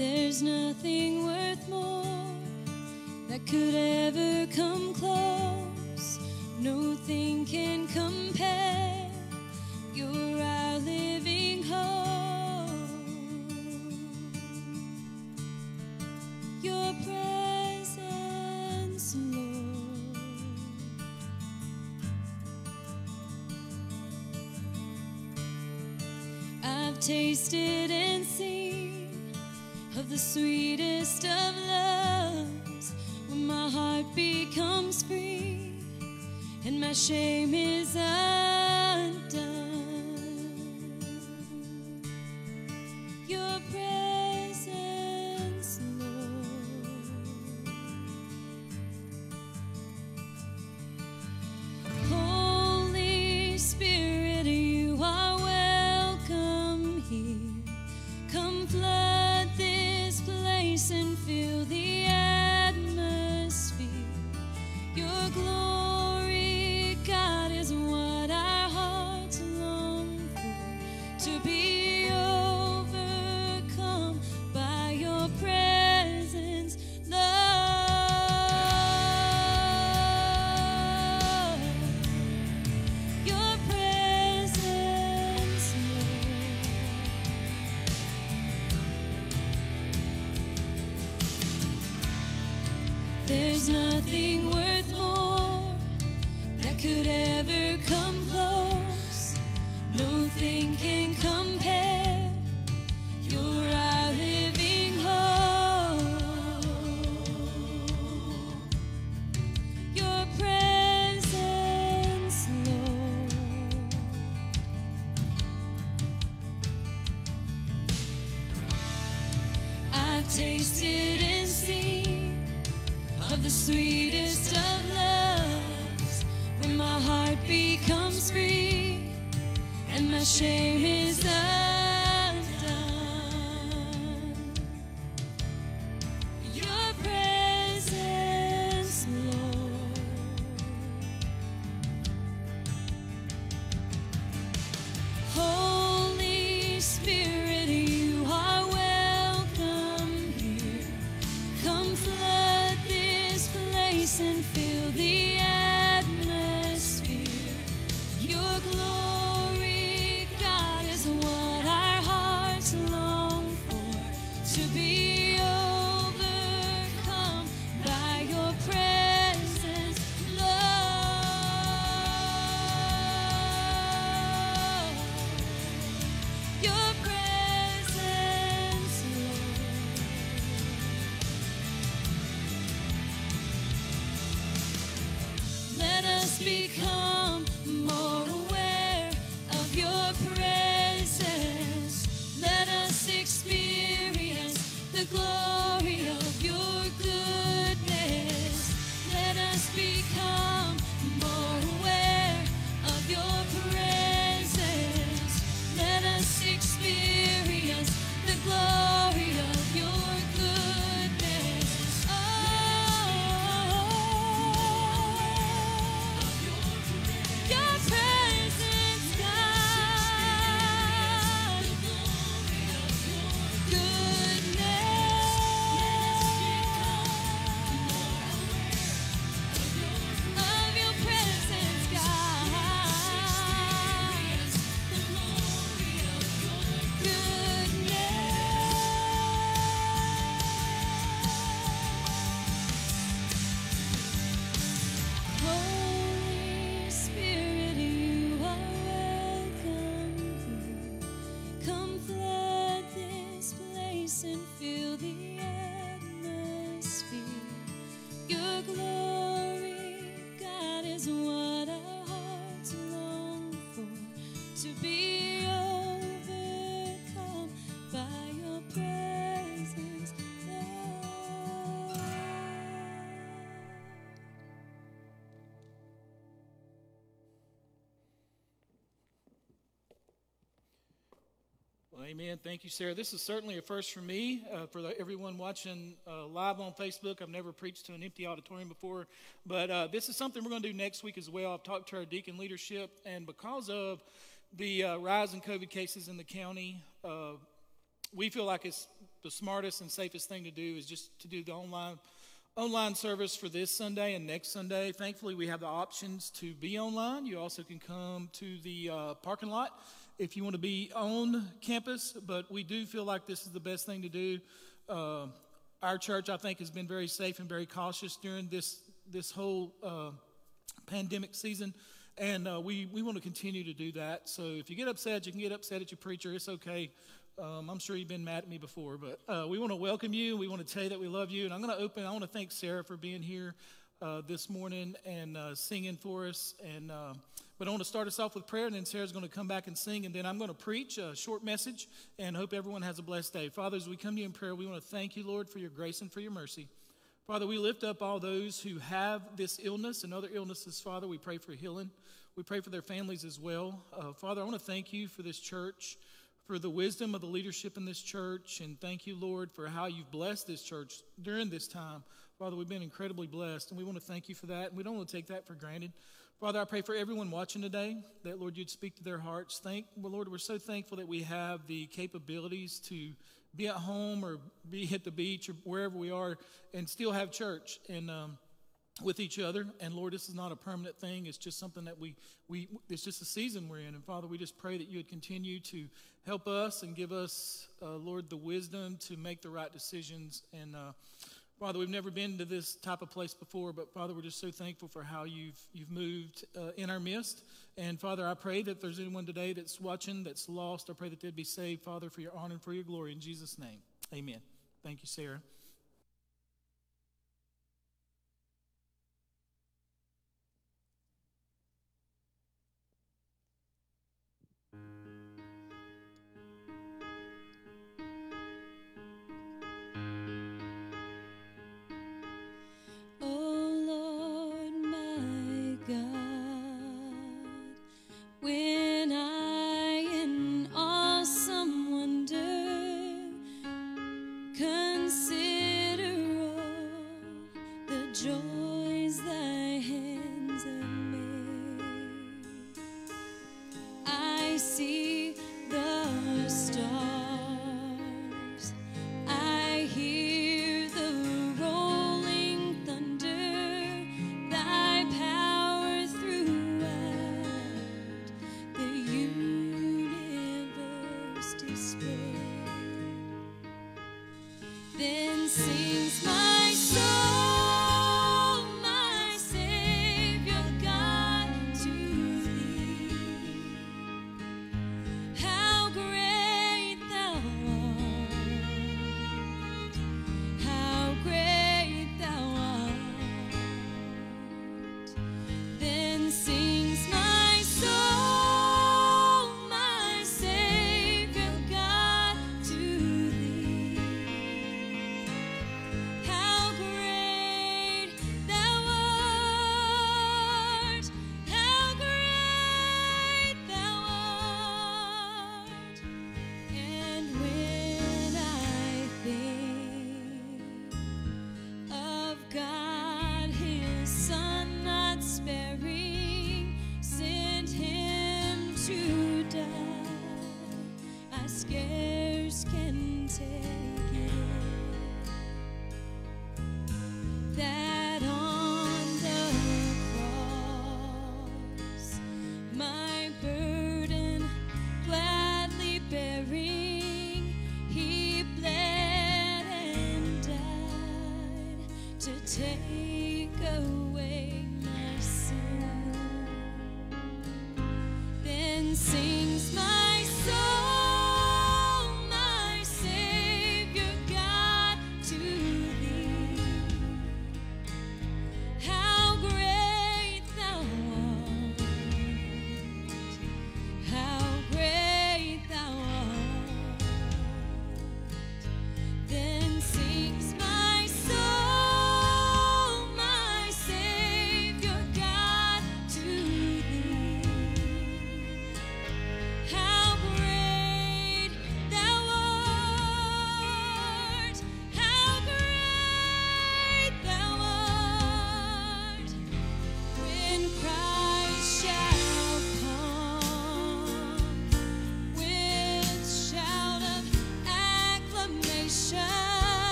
There's nothing worth more that could ever come close. Nothing can compare. You're our living hope. Your presence, Lord. I've tasted and seen sweetest of loves when my heart becomes free and my shame is undone. Tasted and seen of the sweetest of loves when my heart becomes free and my shame is undone. Become amen. Thank you, Sarah. This is certainly a first for me. Uh, for the, everyone watching uh, live on Facebook, I've never preached to an empty auditorium before, but uh, this is something we're going to do next week as well. I've talked to our deacon leadership, and because of the uh, rise in COVID cases in the county, uh, we feel like it's the smartest and safest thing to do is just to do the online online service for this Sunday and next Sunday. Thankfully, we have the options to be online. You also can come to the uh, parking lot if you want to be on campus, but we do feel like this is the best thing to do. Uh, our church, I think, has been very safe and very cautious during this this whole uh, pandemic season, and uh, we we want to continue to do that. So if you get upset, you can get upset at your preacher. It's okay. Um, I'm sure you've been mad at me before, but uh, we want to welcome you. We want to tell you that we love you. And I'm going to open, I want to thank Sarah for being here uh, this morning and uh, singing for us. And uh, But I want to start us off with prayer, and then Sarah's going to come back and sing. And then I'm going to preach a short message and hope everyone has a blessed day. Father, as we come to you in prayer, we want to thank you, Lord, for your grace and for your mercy. Father, we lift up all those who have this illness and other illnesses, Father. We pray for healing. We pray for their families as well. Uh, Father, I want to thank you for this church for the wisdom of the leadership in this church. And thank you, Lord, for how you've blessed this church during this time. Father, we've been incredibly blessed, and we want to thank you for that. And we don't want to take that for granted. Father, I pray for everyone watching today that, Lord, you'd speak to their hearts. Thank, well, Lord, we're so thankful that we have the capabilities to be at home or be at the beach or wherever we are and still have church. And, um, with each other. And Lord, this is not a permanent thing. It's just something that we, we it's just a season we're in. And Father, we just pray that you would continue to help us and give us, uh, Lord, the wisdom to make the right decisions. And uh, Father, we've never been to this type of place before, but Father, we're just so thankful for how you've, you've moved uh, in our midst. And Father, I pray that if there's anyone today that's watching that's lost, I pray that they'd be saved, Father, for your honor and for your glory. In Jesus' name, amen. Thank you, Sarah.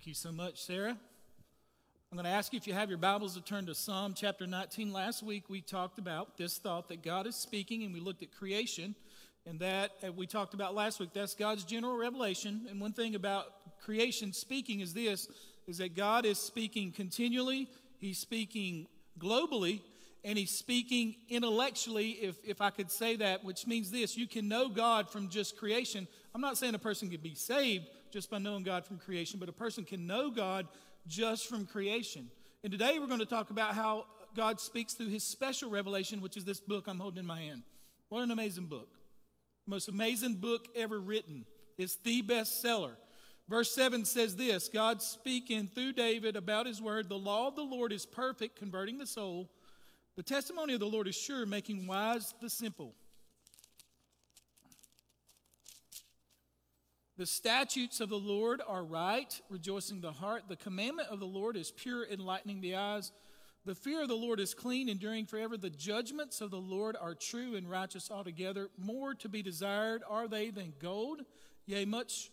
Thank you so much, Sarah. I'm going to ask you if you have your Bibles to turn to Psalm chapter 19. Last week we talked about this thought that God is speaking, and we looked at creation. And that uh, we talked about last week, that's God's general revelation. And one thing about creation speaking is this is that God is speaking continually, He's speaking globally, and He's speaking intellectually, if, if I could say that, which means this you can know God from just creation. I'm not saying a person can be saved just by knowing God from creation, but a person can know God just from creation. And today we're going to talk about how God speaks through his special revelation, which is this book I'm holding in my hand. What an amazing book. Most amazing book ever written. It's the bestseller. Verse 7 says this God speaking through David about his word, the law of the Lord is perfect, converting the soul. The testimony of the Lord is sure, making wise the simple. The statutes of the Lord are right, rejoicing the heart. The commandment of the Lord is pure, enlightening the eyes. The fear of the Lord is clean, enduring forever. The judgments of the Lord are true and righteous altogether. More to be desired are they than gold, yea, much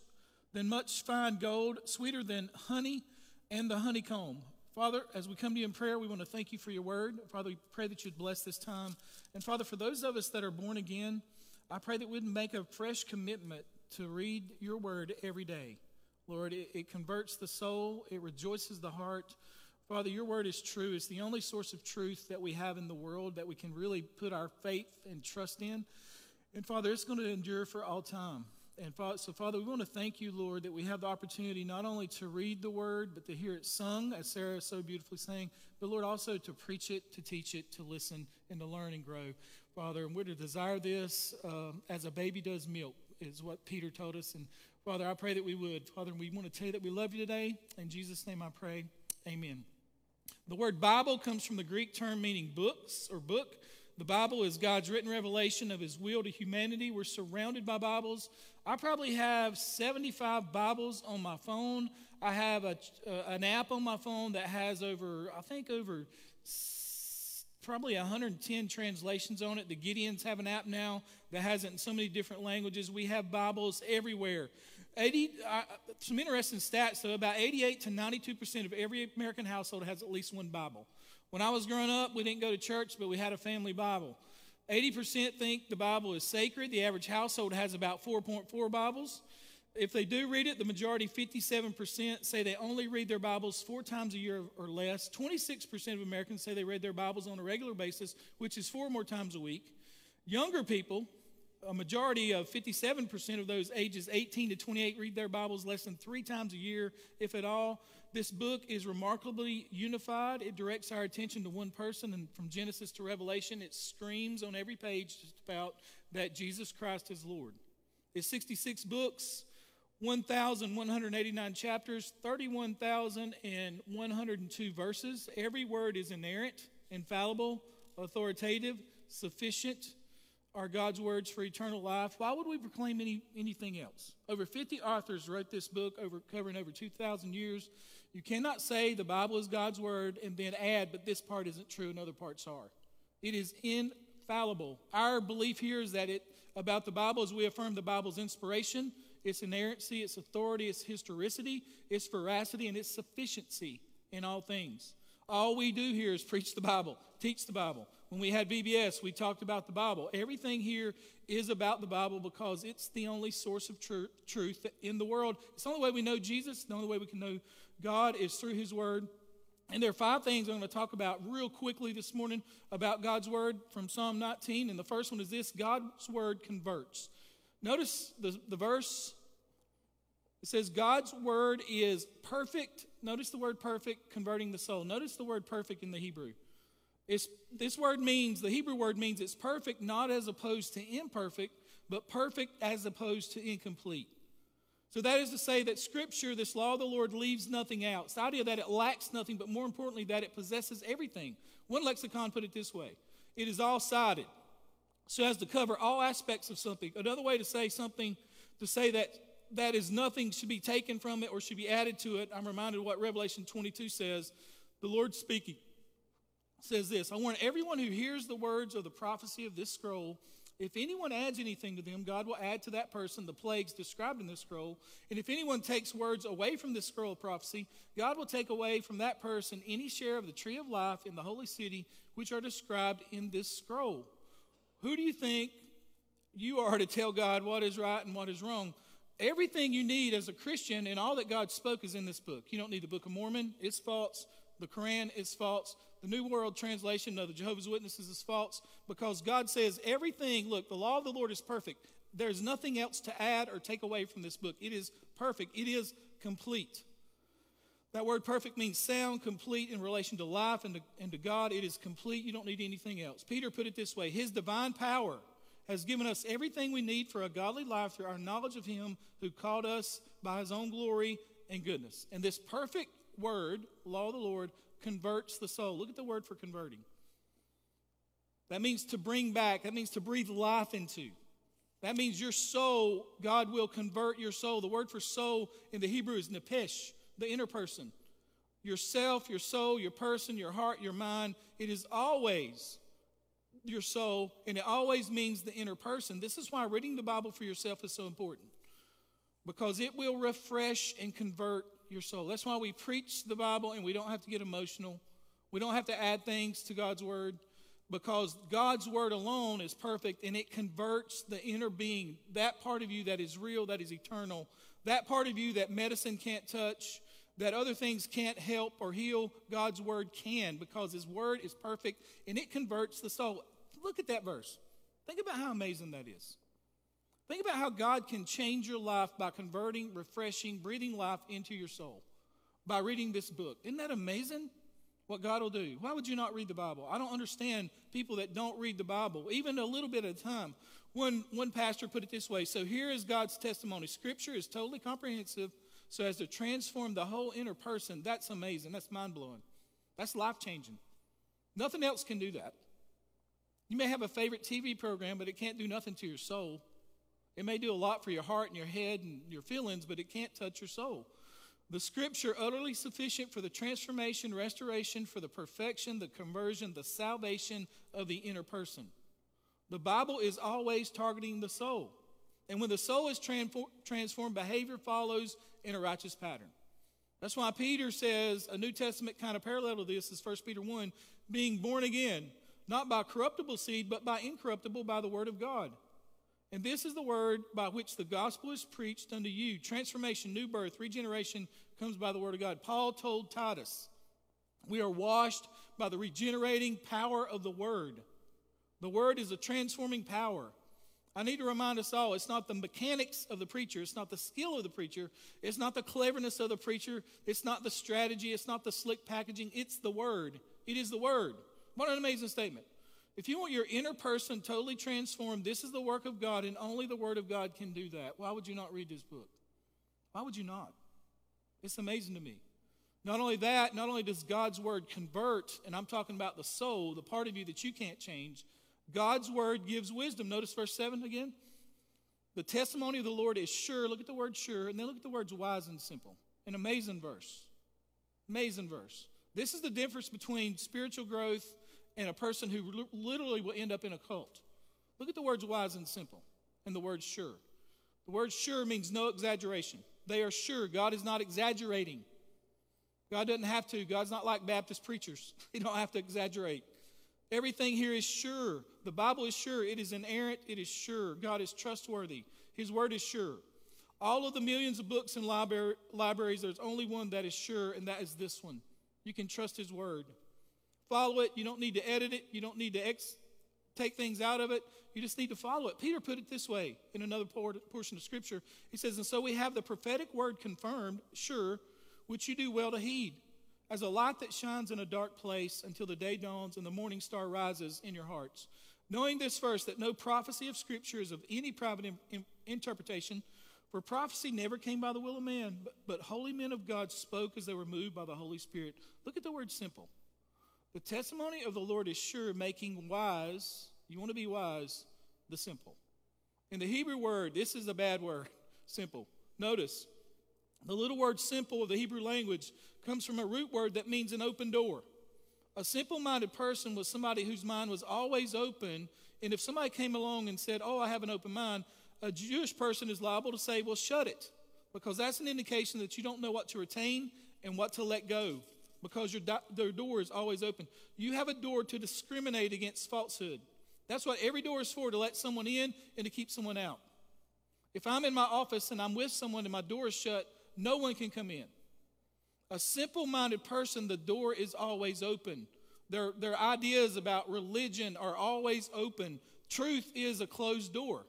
than much fine gold, sweeter than honey and the honeycomb. Father, as we come to you in prayer, we want to thank you for your word. Father, we pray that you'd bless this time. And Father, for those of us that are born again, I pray that we'd make a fresh commitment to read your word every day. Lord, it, it, converts the soul, it rejoices the heart. Father, your word is true. It's the only source of truth that we have in the world that we can really put our faith and trust in. And Father, it's going to endure for all time. And so, Father, we want to thank you, Lord, that we have the opportunity not only to read the word, but to hear it sung, as Sarah so beautifully sang, but Lord, also to preach it, to teach it, to listen, and to learn and grow. Father, and we're to desire this um, as a baby does milk is what Peter told us. And Father, I pray that we would. Father, we want to tell you that we love you today. In Jesus' name I pray. Amen. The word Bible comes from the Greek term meaning books or book. The Bible is God's written revelation of his will to humanity. We're surrounded by Bibles. I probably have 75 Bibles on my phone. I have a, uh, an app on my phone that has over, I think, over probably 110 translations on it. The Gideons have an app now that has it in so many different languages. We have Bibles everywhere. 80, uh, some interesting stats, though, about 88 to 92% of every American household has at least one Bible. When I was growing up, we didn't go to church, but we had a family Bible. 80% think the Bible is sacred. The average household has about 4.4 Bibles. If they do read it, the majority, 57%, say they only read their Bibles four times a year or less. 26% of Americans say they read their Bibles on a regular basis, which is four more times a week. Younger people, a majority of 57% of those ages 18 to 28 read their Bibles less than three times a year, if at all. This book is remarkably unified. It directs our attention to one person, and from Genesis to Revelation, it screams on every page just about that Jesus Christ is Lord. It's 66 books. 1,189 chapters, 31,102 verses. Every word is inerrant, infallible, authoritative, sufficient, are God's words for eternal life. Why would we proclaim any, anything else? Over 50 authors wrote this book, over, covering over 2,000 years. You cannot say the Bible is God's word and then add, but this part isn't true and other parts are. It is infallible. Our belief here is that it about the Bible is we affirm the Bible's inspiration its inerrancy, its authority, its historicity, its veracity, and its sufficiency in all things. All we do here is preach the Bible, teach the Bible. When we had VBS, we talked about the Bible. Everything here is about the Bible because it's the only source of tr- truth in the world. It's the only way we know Jesus, the only way we can know God is through His Word. And there are five things I'm going to talk about real quickly this morning about God's Word from Psalm 19. And the first one is this God's Word converts. Notice the, the verse it says God's word is perfect. Notice the word perfect, converting the soul. Notice the word perfect in the Hebrew. It's, this word means, the Hebrew word means it's perfect not as opposed to imperfect, but perfect as opposed to incomplete. So that is to say that Scripture, this law of the Lord, leaves nothing out. It's the idea that it lacks nothing, but more importantly, that it possesses everything. One lexicon put it this way it is all sided, so as to cover all aspects of something. Another way to say something, to say that that is nothing should be taken from it or should be added to it. I'm reminded what Revelation 22 says. The Lord speaking says this I warn everyone who hears the words of the prophecy of this scroll If anyone adds anything to them, God will add to that person the plagues described in this scroll. And if anyone takes words away from this scroll of prophecy, God will take away from that person any share of the tree of life in the holy city, which are described in this scroll. Who do you think you are to tell God what is right and what is wrong? Everything you need as a Christian and all that God spoke is in this book. You don't need the Book of Mormon, it's false. The Quran is false. The New World Translation of the Jehovah's Witnesses is false because God says everything, look, the law of the Lord is perfect. There's nothing else to add or take away from this book. It is perfect, it is complete. That word perfect means sound, complete in relation to life and to, and to God. It is complete. You don't need anything else. Peter put it this way His divine power has given us everything we need for a godly life through our knowledge of Him who called us by His own glory and goodness. And this perfect word, law of the Lord, converts the soul. Look at the word for converting. That means to bring back, that means to breathe life into. That means your soul, God will convert your soul. The word for soul in the Hebrew is nephesh, the inner person. Yourself, your soul, your person, your heart, your mind. It is always your soul, and it always means the inner person. This is why reading the Bible for yourself is so important because it will refresh and convert your soul. That's why we preach the Bible and we don't have to get emotional. We don't have to add things to God's word because God's word alone is perfect and it converts the inner being, that part of you that is real, that is eternal, that part of you that medicine can't touch, that other things can't help or heal, God's word can because his word is perfect and it converts the soul. Look at that verse. Think about how amazing that is. Think about how God can change your life by converting, refreshing, breathing life into your soul by reading this book. Isn't that amazing? What God will do. Why would you not read the Bible? I don't understand people that don't read the Bible, even a little bit at a time. One, one pastor put it this way So here is God's testimony. Scripture is totally comprehensive so as to transform the whole inner person. That's amazing. That's mind blowing. That's life changing. Nothing else can do that. You may have a favorite TV program, but it can't do nothing to your soul. It may do a lot for your heart and your head and your feelings, but it can't touch your soul. The scripture utterly sufficient for the transformation, restoration, for the perfection, the conversion, the salvation of the inner person. The Bible is always targeting the soul. And when the soul is transformed, behavior follows in a righteous pattern. That's why Peter says a New Testament kind of parallel to this is 1 Peter 1 being born again, not by corruptible seed, but by incorruptible by the word of God and this is the word by which the gospel is preached unto you. Transformation, new birth, regeneration comes by the word of God. Paul told Titus, We are washed by the regenerating power of the word. The word is a transforming power. I need to remind us all it's not the mechanics of the preacher, it's not the skill of the preacher, it's not the cleverness of the preacher, it's not the strategy, it's not the slick packaging, it's the word. It is the word. What an amazing statement. If you want your inner person totally transformed, this is the work of God, and only the Word of God can do that. Why would you not read this book? Why would you not? It's amazing to me. Not only that, not only does God's Word convert, and I'm talking about the soul, the part of you that you can't change, God's Word gives wisdom. Notice verse 7 again. The testimony of the Lord is sure. Look at the word sure, and then look at the words wise and simple. An amazing verse. Amazing verse. This is the difference between spiritual growth and a person who literally will end up in a cult. Look at the words wise and simple and the word sure. The word sure means no exaggeration. They are sure. God is not exaggerating. God doesn't have to. God's not like Baptist preachers. He don't have to exaggerate. Everything here is sure. The Bible is sure. It is inerrant. It is sure. God is trustworthy. His word is sure. All of the millions of books in libraries, there's only one that is sure, and that is this one. You can trust His word. Follow it. You don't need to edit it. You don't need to ex- take things out of it. You just need to follow it. Peter put it this way in another portion of Scripture. He says, And so we have the prophetic word confirmed, sure, which you do well to heed, as a light that shines in a dark place until the day dawns and the morning star rises in your hearts. Knowing this first, that no prophecy of Scripture is of any private in- interpretation, for prophecy never came by the will of man, but, but holy men of God spoke as they were moved by the Holy Spirit. Look at the word simple. The testimony of the Lord is sure, making wise, you want to be wise, the simple. In the Hebrew word, this is a bad word, simple. Notice, the little word simple of the Hebrew language comes from a root word that means an open door. A simple minded person was somebody whose mind was always open And if somebody came along and said, Oh, I have an open mind, a Jewish person is liable to say, Well, shut it. Because that's an indication that you don't know what to retain and what to let go. Because your, do- their door is always open. You have a door to discriminate against falsehood. That's what every door is for to let someone in and to keep someone out. If I'm in my office and I'm with someone and my door is shut, no one can come in. A simple minded person, the door is always open. Their, their ideas about religion are always open. Truth is a closed door.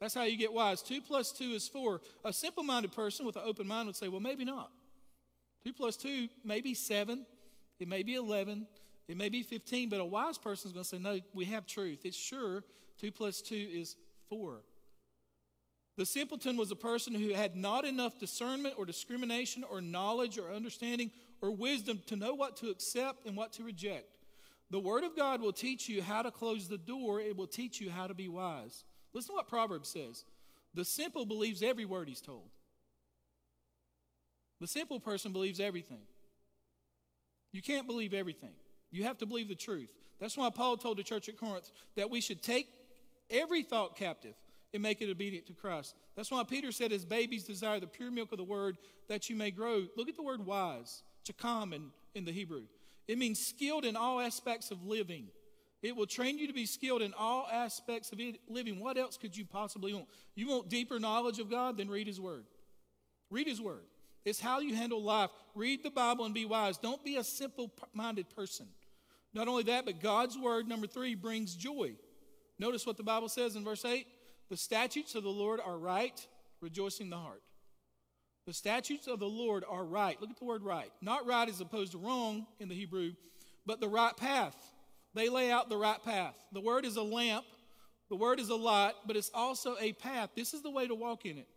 That's how you get wise. Two plus two is four. A simple minded person with an open mind would say, well, maybe not. Two plus two may be seven, it may be 11, it may be 15, but a wise person is going to say, no, we have truth. It's sure two plus two is four. The simpleton was a person who had not enough discernment or discrimination or knowledge or understanding or wisdom to know what to accept and what to reject. The Word of God will teach you how to close the door, it will teach you how to be wise. Listen to what Proverbs says The simple believes every word he's told. The simple person believes everything. You can't believe everything. You have to believe the truth. That's why Paul told the church at Corinth that we should take every thought captive and make it obedient to Christ. That's why Peter said, as babies desire the pure milk of the word that you may grow. Look at the word wise, chakam in, in the Hebrew. It means skilled in all aspects of living. It will train you to be skilled in all aspects of living. What else could you possibly want? You want deeper knowledge of God? Then read His Word. Read His Word. It's how you handle life. Read the Bible and be wise. Don't be a simple minded person. Not only that, but God's Word, number three, brings joy. Notice what the Bible says in verse 8 The statutes of the Lord are right, rejoicing the heart. The statutes of the Lord are right. Look at the word right. Not right as opposed to wrong in the Hebrew, but the right path. They lay out the right path. The word is a lamp, the word is a light, but it's also a path. This is the way to walk in it.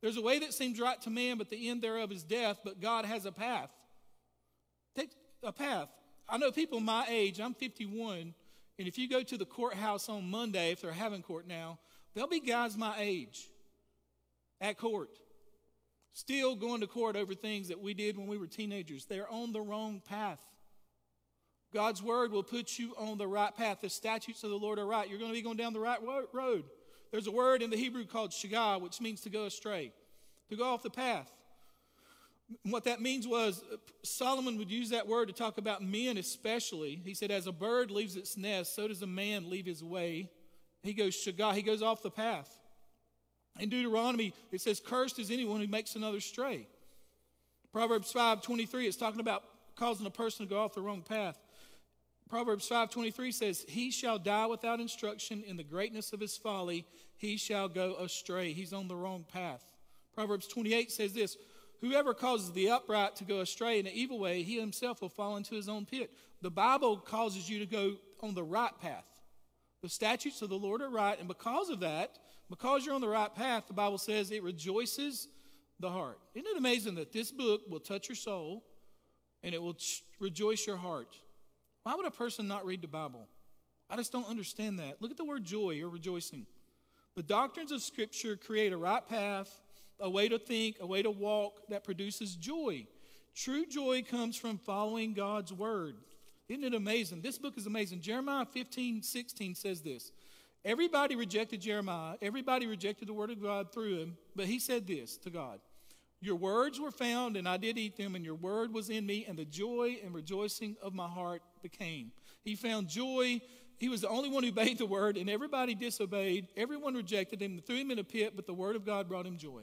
There's a way that seems right to man, but the end thereof is death, but God has a path. Take a path. I know people my age, I'm 51, and if you go to the courthouse on Monday, if they're having court now, there'll be guys my age at court, still going to court over things that we did when we were teenagers. They're on the wrong path. God's word will put you on the right path. The statutes of the Lord are right. You're going to be going down the right road. There's a word in the Hebrew called shagah, which means to go astray, to go off the path. What that means was uh, Solomon would use that word to talk about men, especially. He said, As a bird leaves its nest, so does a man leave his way. He goes shagah, he goes off the path. In Deuteronomy, it says, Cursed is anyone who makes another stray. Proverbs 5 23, it's talking about causing a person to go off the wrong path. Proverbs 5:23 says, "He shall die without instruction in the greatness of his folly, he shall go astray." He's on the wrong path. Proverbs 28 says this, "Whoever causes the upright to go astray in an evil way, he himself will fall into his own pit." The Bible causes you to go on the right path. The statutes of the Lord are right, and because of that, because you're on the right path, the Bible says it rejoices the heart. Isn't it amazing that this book will touch your soul and it will rejoice your heart? Why would a person not read the Bible? I just don't understand that. Look at the word joy or rejoicing. The doctrines of Scripture create a right path, a way to think, a way to walk that produces joy. True joy comes from following God's word. Isn't it amazing? This book is amazing. Jeremiah 15, 16 says this. Everybody rejected Jeremiah. Everybody rejected the word of God through him. But he said this to God your words were found, and I did eat them, and your word was in me, and the joy and rejoicing of my heart became. He found joy. He was the only one who obeyed the word, and everybody disobeyed. Everyone rejected him, threw him in a pit, but the word of God brought him joy.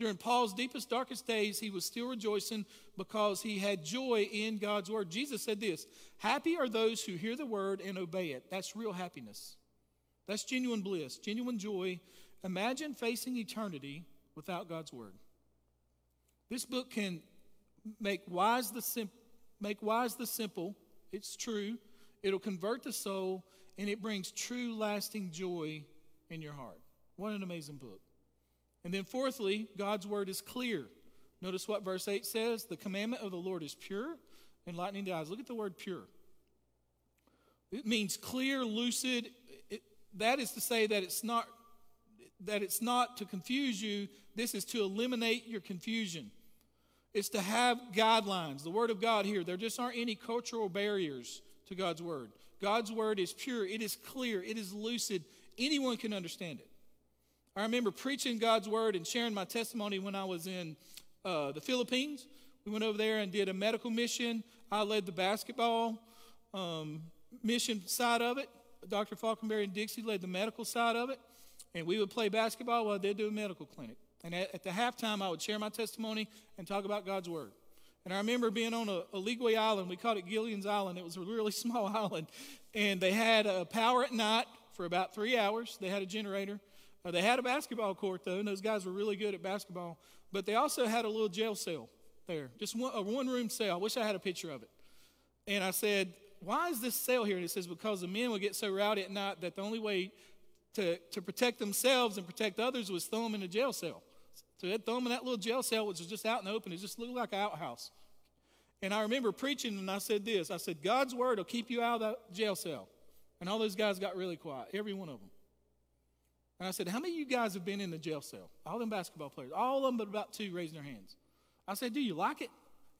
During Paul's deepest, darkest days, he was still rejoicing because he had joy in God's word. Jesus said this Happy are those who hear the word and obey it. That's real happiness. That's genuine bliss, genuine joy. Imagine facing eternity without God's word. This book can make wise the sim- make wise the simple. It's true. It'll convert the soul, and it brings true, lasting joy in your heart. What an amazing book. And then, fourthly, God's word is clear. Notice what verse 8 says the commandment of the Lord is pure, enlightening the eyes. Look at the word pure. It means clear, lucid. It, that is to say that it's not that it's not to confuse you. This is to eliminate your confusion. It's to have guidelines. The Word of God here, there just aren't any cultural barriers to God's Word. God's word is pure, it is clear, it is lucid. Anyone can understand it. I remember preaching God's word and sharing my testimony when I was in uh, the Philippines. We went over there and did a medical mission. I led the basketball um, mission side of it. Dr. Falkenberry and Dixie led the medical side of it. And we would play basketball while they do a medical clinic. And at, at, the halftime, I would share my testimony and talk about God's word. And I remember being on a, a Ligwe Island. We called it Gilligan's Island. It was a really small island. And they had power at night for about three hours. They had a generator. Uh, they had a basketball court, though, and those guys were really good at basketball. But they also had a little jail cell there, just one, a one room cell. I wish I had a picture of it. And I said, Why is this cell here? And it says, Because the men would get so rowdy at night that the only way to, to protect themselves and protect others was throw them in a jail cell. So throw them in that little jail cell, which was just out in the open. It just looked like an outhouse. And I remember preaching, and I said this I said, God's word will keep you out of that jail cell. And all those guys got really quiet, every one of them. And I said, How many of you guys have been in the jail cell? All them basketball players. All of them, but about two raising their hands. I said, Do you like it?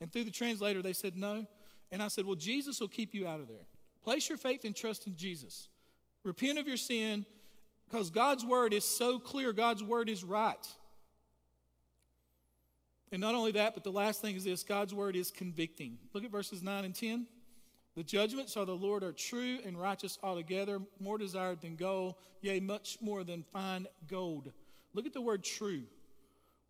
And through the translator, they said, No. And I said, Well, Jesus will keep you out of there. Place your faith and trust in Jesus. Repent of your sin because God's word is so clear. God's word is right. And not only that, but the last thing is this God's word is convicting. Look at verses 9 and 10. The judgments of the Lord are true and righteous altogether, more desired than gold, yea, much more than fine gold. Look at the word true.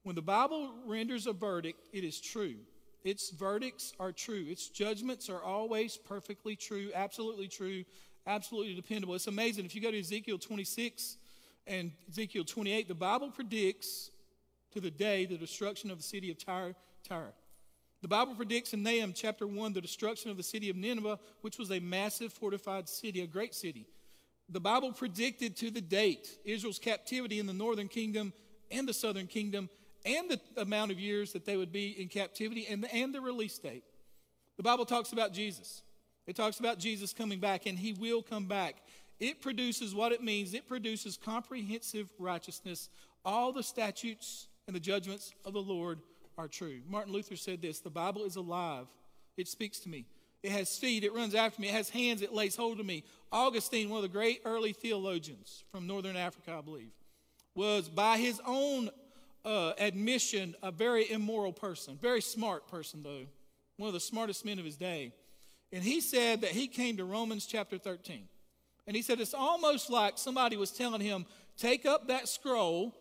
When the Bible renders a verdict, it is true. Its verdicts are true. Its judgments are always perfectly true, absolutely true, absolutely dependable. It's amazing. If you go to Ezekiel 26 and Ezekiel 28, the Bible predicts to the day the destruction of the city of Tyre. Tyre. The Bible predicts in Nahum chapter 1 the destruction of the city of Nineveh, which was a massive fortified city, a great city. The Bible predicted to the date Israel's captivity in the northern kingdom and the southern kingdom and the amount of years that they would be in captivity and the, and the release date. The Bible talks about Jesus. It talks about Jesus coming back, and he will come back. It produces what it means it produces comprehensive righteousness. All the statutes and the judgments of the Lord are true. Martin Luther said this The Bible is alive, it speaks to me. It has feet, it runs after me, it has hands, it lays hold of me. Augustine, one of the great early theologians from northern Africa, I believe, was by his own uh, admission a very immoral person, very smart person, though, one of the smartest men of his day. And he said that he came to Romans chapter 13. And he said it's almost like somebody was telling him, take up that scroll.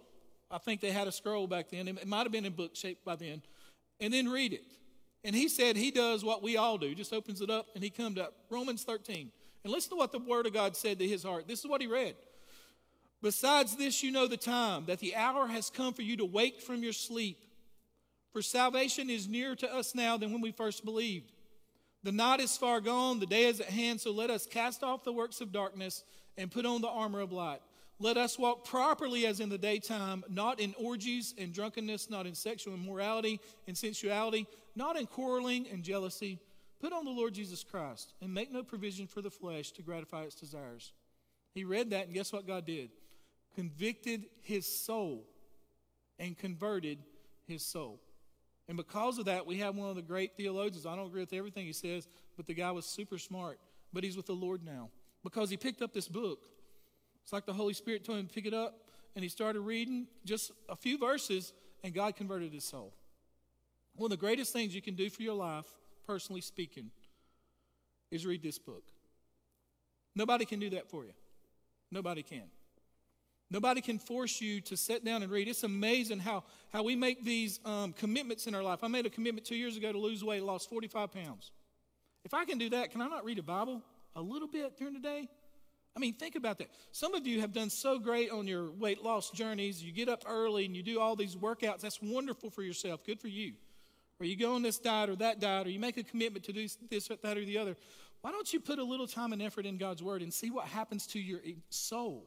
I think they had a scroll back then. It might have been in book shape by then. And then read it. And he said he does what we all do, just opens it up and he comes up. Romans 13. And listen to what the word of God said to his heart. This is what he read. Besides this, you know the time, that the hour has come for you to wake from your sleep. For salvation is nearer to us now than when we first believed. The night is far gone, the day is at hand, so let us cast off the works of darkness and put on the armor of light. Let us walk properly as in the daytime, not in orgies and drunkenness, not in sexual immorality and sensuality, not in quarreling and jealousy. Put on the Lord Jesus Christ and make no provision for the flesh to gratify its desires. He read that, and guess what God did? Convicted his soul and converted his soul. And because of that, we have one of the great theologians. I don't agree with everything he says, but the guy was super smart. But he's with the Lord now because he picked up this book. It's like the Holy Spirit told him to pick it up, and he started reading just a few verses, and God converted his soul. One of the greatest things you can do for your life, personally speaking, is read this book. Nobody can do that for you. Nobody can. Nobody can force you to sit down and read. It's amazing how, how we make these um, commitments in our life. I made a commitment two years ago to lose weight, lost 45 pounds. If I can do that, can I not read a Bible a little bit during the day? I mean, think about that. Some of you have done so great on your weight loss journeys. You get up early and you do all these workouts. That's wonderful for yourself. Good for you. Or you go on this diet or that diet, or you make a commitment to do this, or that, or the other. Why don't you put a little time and effort in God's Word and see what happens to your soul?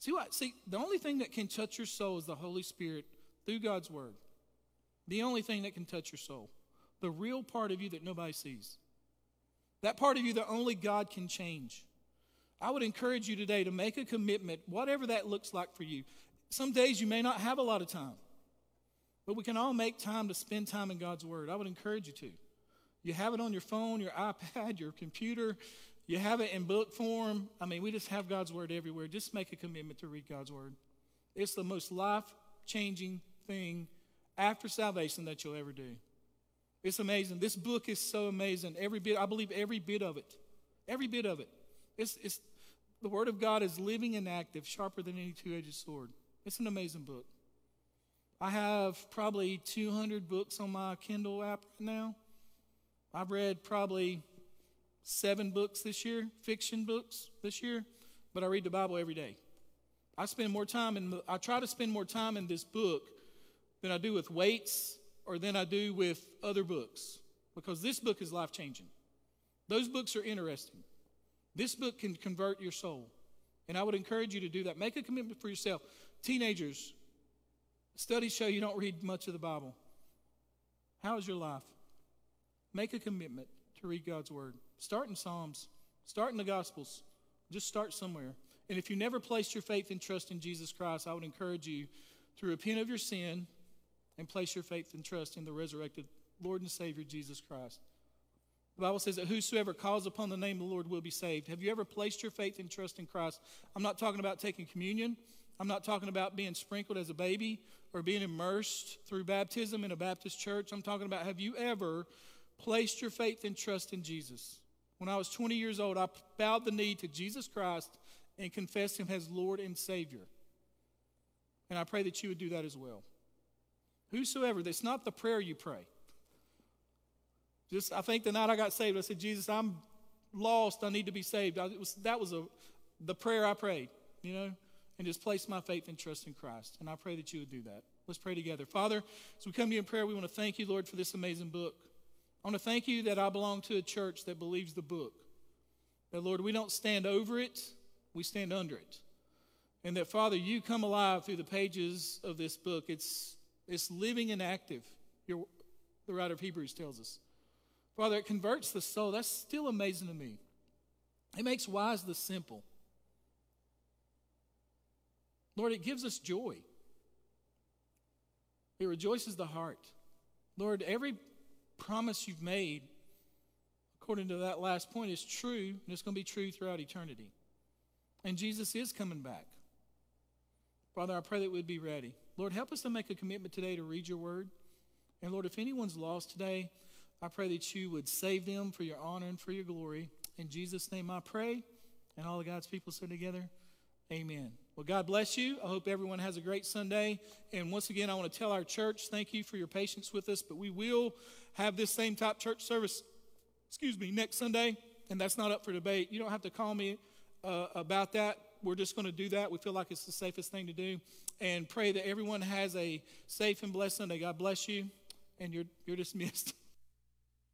See what? See, the only thing that can touch your soul is the Holy Spirit through God's Word. The only thing that can touch your soul. The real part of you that nobody sees. That part of you that only God can change. I would encourage you today to make a commitment, whatever that looks like for you. Some days you may not have a lot of time, but we can all make time to spend time in God's Word. I would encourage you to. You have it on your phone, your iPad, your computer. You have it in book form. I mean, we just have God's Word everywhere. Just make a commitment to read God's Word. It's the most life changing thing after salvation that you'll ever do. It's amazing. This book is so amazing. Every bit, I believe every bit of it. Every bit of it. It's, it's, the Word of God is living and active, sharper than any two edged sword. It's an amazing book. I have probably 200 books on my Kindle app right now. I've read probably seven books this year, fiction books this year, but I read the Bible every day. I spend more time in, I try to spend more time in this book than I do with weights or than I do with other books because this book is life changing. Those books are interesting. This book can convert your soul. And I would encourage you to do that. Make a commitment for yourself. Teenagers, studies show you don't read much of the Bible. How is your life? Make a commitment to read God's Word. Start in Psalms, start in the Gospels. Just start somewhere. And if you never placed your faith and trust in Jesus Christ, I would encourage you to repent of your sin and place your faith and trust in the resurrected Lord and Savior Jesus Christ. The Bible says that whosoever calls upon the name of the Lord will be saved. Have you ever placed your faith and trust in Christ? I'm not talking about taking communion. I'm not talking about being sprinkled as a baby or being immersed through baptism in a Baptist church. I'm talking about have you ever placed your faith and trust in Jesus? When I was 20 years old, I bowed the knee to Jesus Christ and confessed him as Lord and Savior. And I pray that you would do that as well. Whosoever, that's not the prayer you pray. Just, I think the night I got saved, I said, Jesus, I'm lost. I need to be saved. I, was, that was a, the prayer I prayed, you know, and just place my faith and trust in Christ. And I pray that you would do that. Let's pray together. Father, as we come to you in prayer, we want to thank you, Lord, for this amazing book. I want to thank you that I belong to a church that believes the book. That, Lord, we don't stand over it, we stand under it. And that, Father, you come alive through the pages of this book. It's, it's living and active, Your, the writer of Hebrews tells us. Father, it converts the soul. That's still amazing to me. It makes wise the simple. Lord, it gives us joy. It rejoices the heart. Lord, every promise you've made, according to that last point, is true, and it's going to be true throughout eternity. And Jesus is coming back. Father, I pray that we'd be ready. Lord, help us to make a commitment today to read your word. And Lord, if anyone's lost today, I pray that you would save them for your honor and for your glory. In Jesus' name I pray. And all of God's people say together, Amen. Well, God bless you. I hope everyone has a great Sunday. And once again, I want to tell our church, thank you for your patience with us, but we will have this same type church service, excuse me, next Sunday. And that's not up for debate. You don't have to call me uh, about that. We're just going to do that. We feel like it's the safest thing to do. And pray that everyone has a safe and blessed Sunday. God bless you. And you're, you're dismissed.